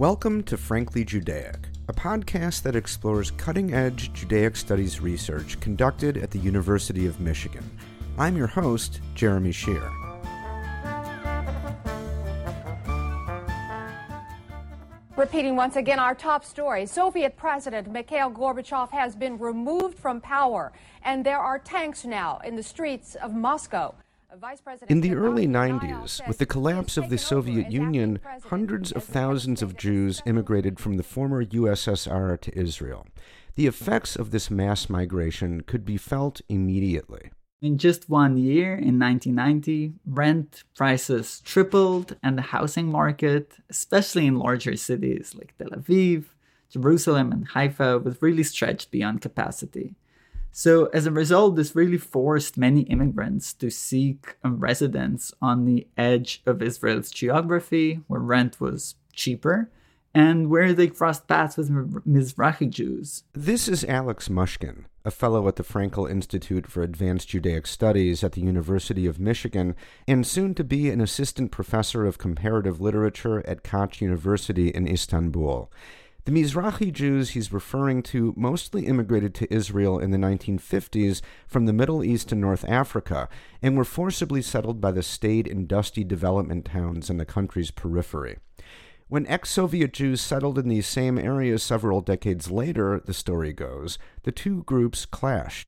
Welcome to Frankly Judaic, a podcast that explores cutting edge Judaic studies research conducted at the University of Michigan. I'm your host, Jeremy Shear. Repeating once again our top story Soviet President Mikhail Gorbachev has been removed from power, and there are tanks now in the streets of Moscow. In the early 90s, with the collapse of the Soviet Union, hundreds of thousands of Jews immigrated from the former USSR to Israel. The effects of this mass migration could be felt immediately. In just one year, in 1990, rent prices tripled, and the housing market, especially in larger cities like Tel Aviv, Jerusalem, and Haifa, was really stretched beyond capacity. So, as a result, this really forced many immigrants to seek a residence on the edge of Israel's geography, where rent was cheaper and where they crossed paths with Mizrahi Jews. This is Alex Moshkin, a fellow at the Frankel Institute for Advanced Judaic Studies at the University of Michigan, and soon to be an assistant professor of comparative literature at Koç University in Istanbul. The Mizrahi Jews he's referring to mostly immigrated to Israel in the 1950s from the Middle East and North Africa and were forcibly settled by the staid and dusty development towns in the country's periphery. When ex Soviet Jews settled in these same areas several decades later, the story goes, the two groups clashed.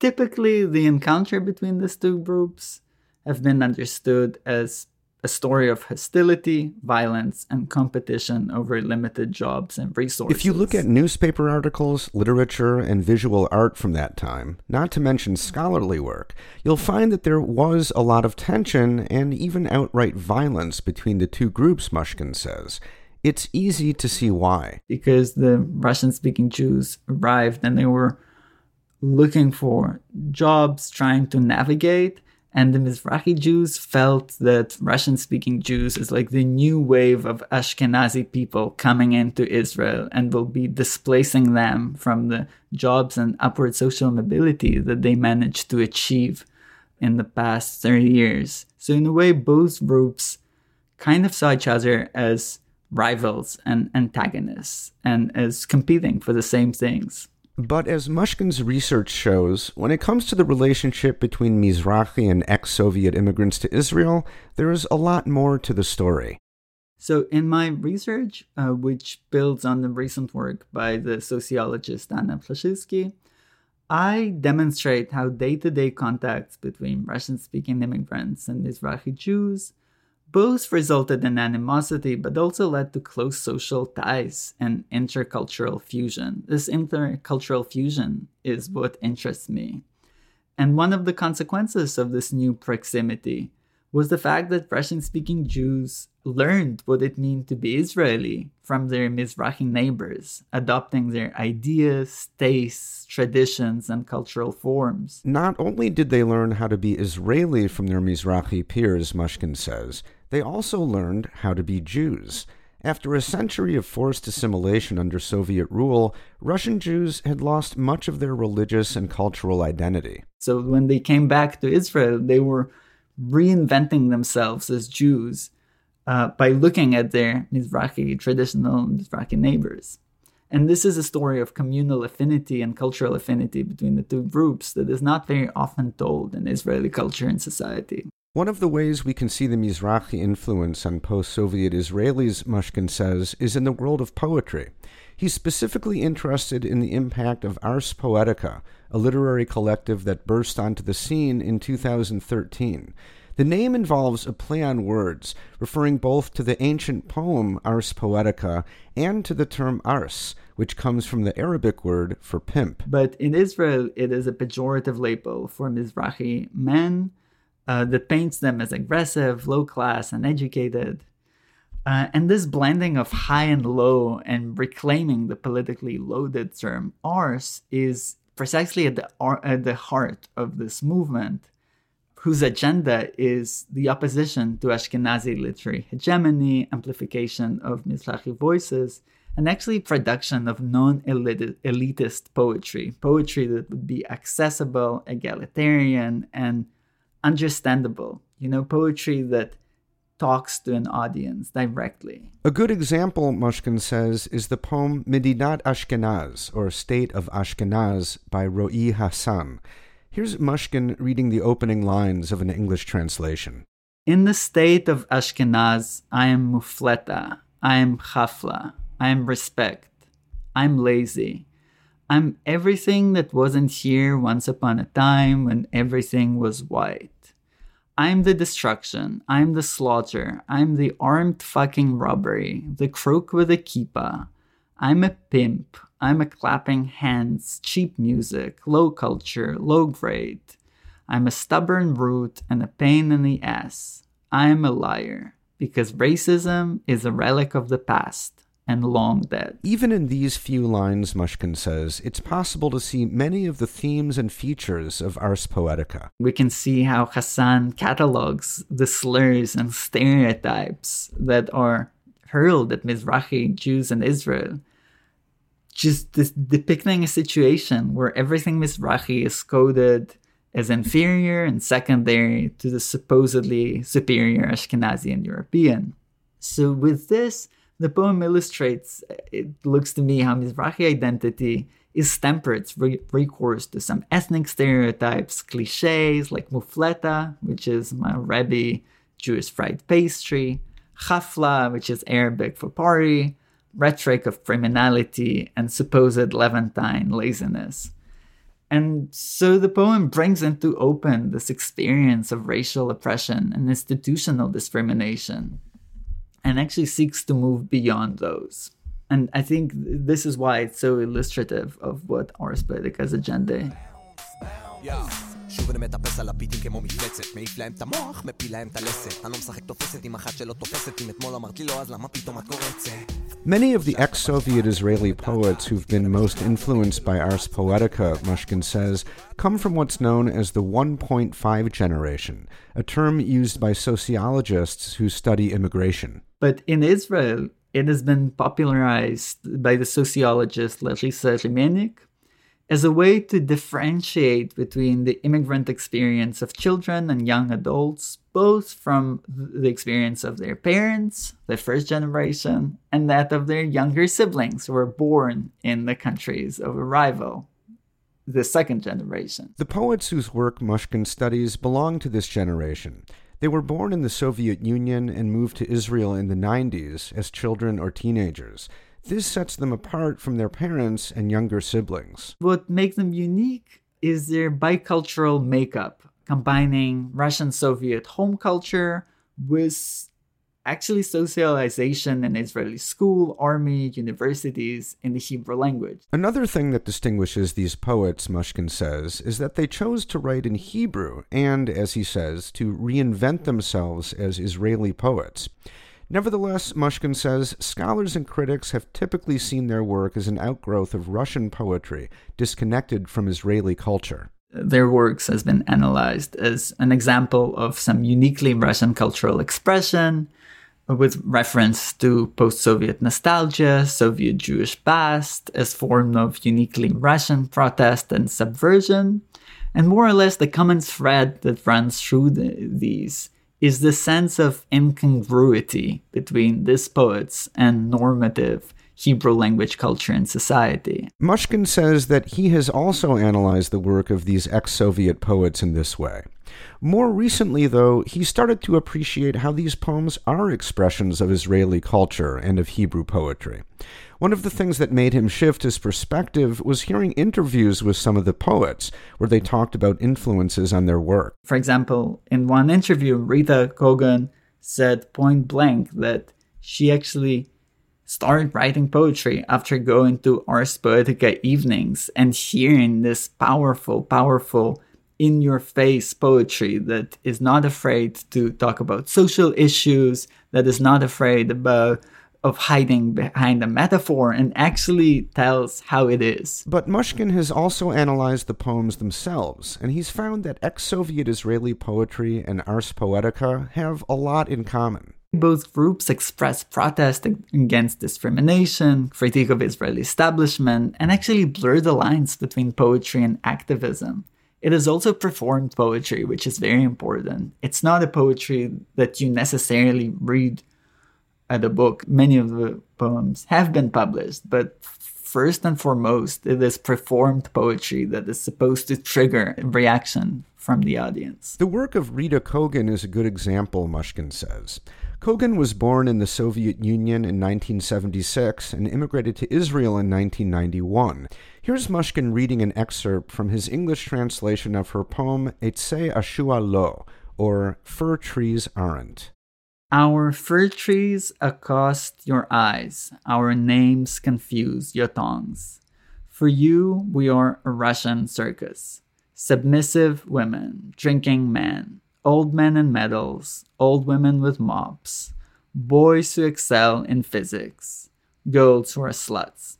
Typically, the encounter between these two groups have been understood as a story of hostility, violence, and competition over limited jobs and resources. If you look at newspaper articles, literature, and visual art from that time, not to mention scholarly work, you'll find that there was a lot of tension and even outright violence between the two groups, Moshkin says. It's easy to see why. Because the Russian speaking Jews arrived and they were looking for jobs, trying to navigate and the Mizrahi Jews felt that Russian speaking Jews is like the new wave of Ashkenazi people coming into Israel and will be displacing them from the jobs and upward social mobility that they managed to achieve in the past 30 years. So, in a way, both groups kind of saw each other as rivals and antagonists and as competing for the same things. But as Moshkin's research shows, when it comes to the relationship between Mizrahi and ex Soviet immigrants to Israel, there is a lot more to the story. So, in my research, uh, which builds on the recent work by the sociologist Anna Prashizky, I demonstrate how day to day contacts between Russian speaking immigrants and Mizrahi Jews both resulted in animosity, but also led to close social ties and intercultural fusion. This intercultural fusion is what interests me. And one of the consequences of this new proximity was the fact that Russian speaking Jews learned what it meant to be Israeli from their Mizrahi neighbors, adopting their ideas, tastes, traditions, and cultural forms. Not only did they learn how to be Israeli from their Mizrahi peers, Moshkin says, they also learned how to be Jews. After a century of forced assimilation under Soviet rule, Russian Jews had lost much of their religious and cultural identity. So when they came back to Israel, they were reinventing themselves as Jews uh, by looking at their Mizrahi, traditional Mizrahi neighbors. And this is a story of communal affinity and cultural affinity between the two groups that is not very often told in Israeli culture and society. One of the ways we can see the Mizrahi influence on post Soviet Israelis, Moshkin says, is in the world of poetry. He's specifically interested in the impact of Ars Poetica, a literary collective that burst onto the scene in 2013. The name involves a play on words, referring both to the ancient poem Ars Poetica and to the term ars, which comes from the Arabic word for pimp. But in Israel, it is a pejorative label for Mizrahi men uh, that paints them as aggressive, low class, and educated. Uh, and this blending of high and low and reclaiming the politically loaded term ars is precisely at the, at the heart of this movement, whose agenda is the opposition to Ashkenazi literary hegemony, amplification of Mizrahi voices, and actually production of non-elitist poetry, poetry that would be accessible, egalitarian, and understandable. You know, poetry that talks to an audience directly. A good example, Moshkin says, is the poem Medinat Ashkenaz, or State of Ashkenaz, by Ro'i Hassan. Here's Moshkin reading the opening lines of an English translation. In the state of Ashkenaz, I am mufleta, I am chafla, I am respect, I'm lazy. I'm everything that wasn't here once upon a time when everything was white. I'm the destruction, I'm the slaughter, I'm the armed fucking robbery, the crook with a kippah. I'm a pimp, I'm a clapping hands, cheap music, low culture, low grade. I'm a stubborn brute and a pain in the ass. I'm a liar, because racism is a relic of the past and long dead. Even in these few lines, Moshkin says, it's possible to see many of the themes and features of Ars Poetica. We can see how Hassan catalogs the slurs and stereotypes that are hurled at Mizrahi Jews in Israel. Just this, depicting a situation where everything Mizrahi is coded as inferior and secondary to the supposedly superior Ashkenazi and European. So, with this, the poem illustrates, uh, it looks to me, how Mizrahi identity is tempered through recourse to some ethnic stereotypes, cliches like mufleta, which is Maghrebi Jewish fried pastry, chafla, which is Arabic for party, rhetoric of criminality, and supposed Levantine laziness. And so the poem brings into open this experience of racial oppression and institutional discrimination and actually seeks to move beyond those. And I think this is why it's so illustrative of what Ars Poetica's agenda is. שוב אני מטפס על הביטים כמו מפלצת מעיף להם את המוח, מפיל להם את הלסת אני לא משחק תופסת עם אחת שלא תופסת אם אתמול אמרת לי לא אז למה פתאום את קורצת Many of the ex Soviet Israeli poets who've been most influenced by Ars Poetica, Moshkin says, come from what's known as the 1.5 generation, a term used by sociologists who study immigration. But in Israel, it has been popularized by the sociologist Larissa Remennick as a way to differentiate between the immigrant experience of children and young adults, both from the experience of their parents, the first generation, and that of their younger siblings who were born in the countries of arrival, the second generation. The poets whose work Moshkin studies belong to this generation. They were born in the Soviet Union and moved to Israel in the 90s as children or teenagers. This sets them apart from their parents and younger siblings. What makes them unique is their bicultural makeup, combining Russian Soviet home culture with actually socialization in Israeli school, army, universities in the Hebrew language. Another thing that distinguishes these poets, Moshkin says, is that they chose to write in Hebrew and, as he says, to reinvent themselves as Israeli poets. Nevertheless, Moshkin says, scholars and critics have typically seen their work as an outgrowth of Russian poetry, disconnected from Israeli culture. Their works has been analyzed as an example of some uniquely Russian cultural expression, with reference to post-Soviet nostalgia, Soviet Jewish past, as form of uniquely Russian protest and subversion, and more or less the common thread that runs through the, these is the sense of incongruity between these poets and normative Hebrew language culture and society. Moshkin says that he has also analyzed the work of these ex Soviet poets in this way. More recently, though, he started to appreciate how these poems are expressions of Israeli culture and of Hebrew poetry. One of the things that made him shift his perspective was hearing interviews with some of the poets, where they talked about influences on their work. For example, in one interview, Rita Kogan said point blank that she actually started writing poetry after going to Ars Poetica evenings and hearing this powerful, powerful, in your face poetry that is not afraid to talk about social issues, that is not afraid about of hiding behind a metaphor and actually tells how it is. But Moshkin has also analyzed the poems themselves, and he's found that ex Soviet Israeli poetry and Ars Poetica have a lot in common. Both groups express protest against discrimination, critique of Israeli establishment, and actually blur the lines between poetry and activism. It is also performed poetry, which is very important. It's not a poetry that you necessarily read uh, at a book. Many of the poems have been published, but first and foremost, it is performed poetry that is supposed to trigger reaction from the audience. The work of Rita Kogan is a good example, Moshkin says. Kogan was born in the Soviet Union in 1976 and immigrated to Israel in 1991. Here's Moshkin reading an excerpt from his English translation of her poem Eitze Ashua Lo, or Fir Trees Aren't. Our fir trees accost your eyes, our names confuse your tongues. For you, we are a Russian circus. Submissive women, drinking men, old men in medals, old women with mops, boys who excel in physics, girls who are sluts.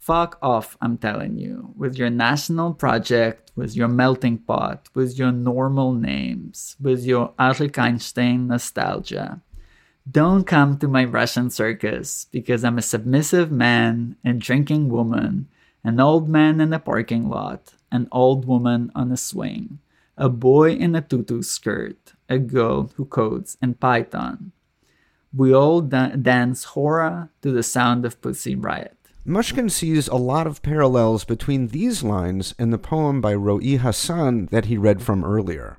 Fuck off, I'm telling you, with your national project, with your melting pot, with your normal names, with your Arik Einstein nostalgia. Don't come to my Russian circus because I'm a submissive man and drinking woman, an old man in a parking lot, an old woman on a swing a boy in a tutu skirt, a girl who codes in Python. We all da- dance hora to the sound of Pussy Riot. Moshkin sees a lot of parallels between these lines and the poem by Ro'i Hassan that he read from earlier.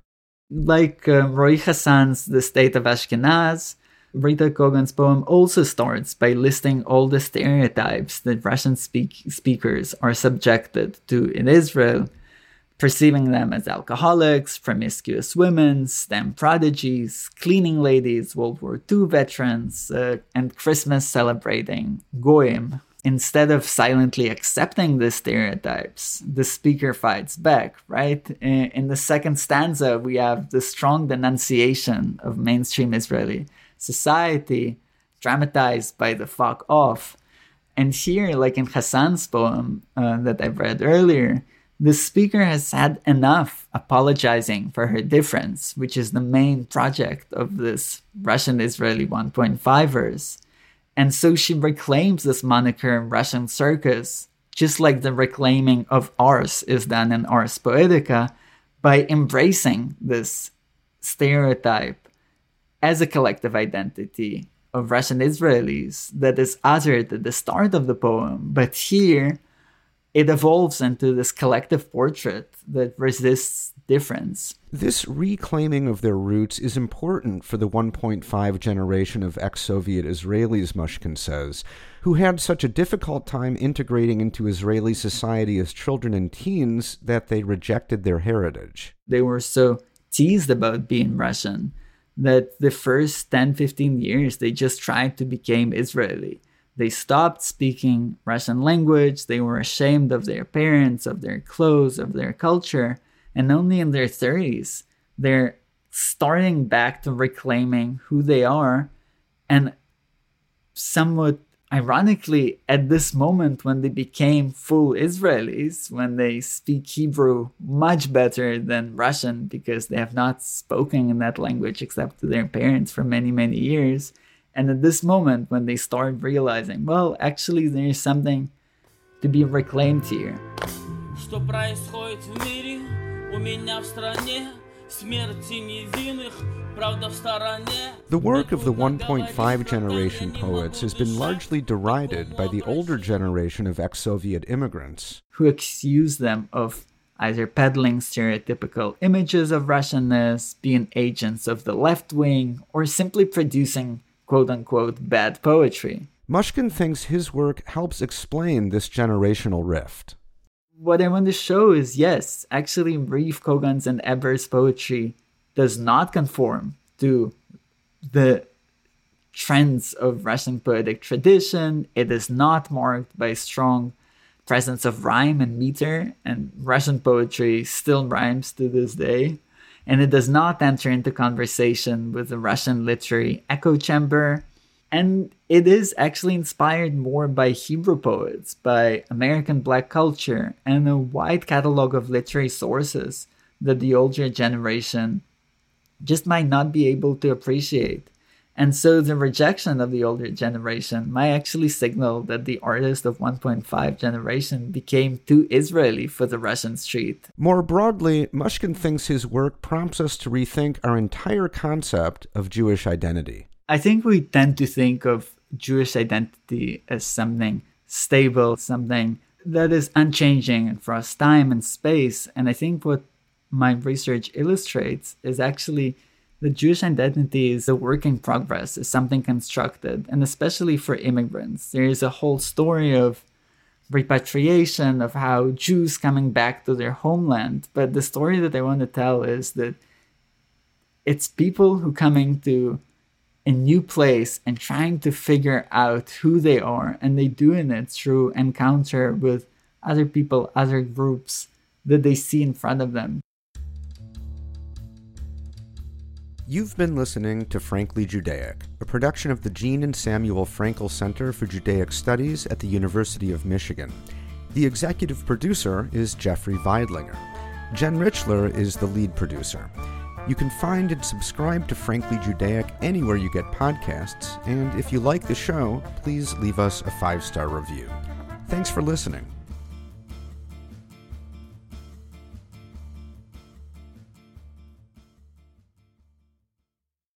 Like uh, Ro'i Hassan's The State of Ashkenaz, Rita Kogan's poem also starts by listing all the stereotypes that Russian speak- speakers are subjected to in Israel perceiving them as alcoholics, promiscuous women, STEM prodigies, cleaning ladies, World War II veterans, uh, and Christmas celebrating goyim. Instead of silently accepting the stereotypes, the speaker fights back, right? In the second stanza, we have the strong denunciation of mainstream Israeli society, dramatized by the fuck off. And here, like in Hassan's poem uh, that I've read earlier, the speaker has had enough apologizing for her difference, which is the main project of this Russian Israeli 1.5ers. And so she reclaims this moniker in Russian circus, just like the reclaiming of Ars is done in Ars Poetica, by embracing this stereotype as a collective identity of Russian Israelis that is uttered at the start of the poem, but here it evolves into this collective portrait that resists difference. This reclaiming of their roots is important for the 1.5 generation of ex Soviet Israelis, Moshkin says, who had such a difficult time integrating into Israeli society as children and teens that they rejected their heritage. They were so teased about being Russian that the first 10 15 years they just tried to become Israeli. They stopped speaking Russian language, they were ashamed of their parents, of their clothes, of their culture, and only in their 30s they're starting back to reclaiming who they are and somewhat ironically at this moment when they became full Israelis when they speak Hebrew much better than Russian because they have not spoken in that language except to their parents for many many years and at this moment, when they start realizing, well, actually, there's something to be reclaimed here. The work of the 1.5 generation poets has been largely derided by the older generation of ex Soviet immigrants. Who accuse them of either peddling stereotypical images of Russianness, being agents of the left wing, or simply producing quote unquote bad poetry. Moshkin thinks his work helps explain this generational rift. What I want to show is yes, actually, Reef Kogan's and Eber's poetry does not conform to the trends of Russian poetic tradition. It is not marked by strong presence of rhyme and meter, and Russian poetry still rhymes to this day and it does not enter into conversation with the Russian literary echo chamber. And it is actually inspired more by Hebrew poets, by American black culture, and a wide catalog of literary sources that the older generation just might not be able to appreciate. And so the rejection of the older generation might actually signal that the artist of 1.5 generation became too Israeli for the Russian street. More broadly, Moshkin thinks his work prompts us to rethink our entire concept of Jewish identity. I think we tend to think of Jewish identity as something stable, something that is unchanging across time and space. And I think what my research illustrates is actually the Jewish identity is a work in progress, is something constructed, and especially for immigrants. There is a whole story of repatriation, of how Jews coming back to their homeland. But the story that I want to tell is that it's people who coming to a new place and trying to figure out who they are, and they doing it through encounter with other people, other groups that they see in front of them. You've been listening to Frankly Judaic, a production of the Jean and Samuel Frankel Center for Judaic Studies at the University of Michigan. The executive producer is Jeffrey Veidlinger. Jen Richler is the lead producer. You can find and subscribe to Frankly Judaic anywhere you get podcasts, and if you like the show, please leave us a five star review. Thanks for listening.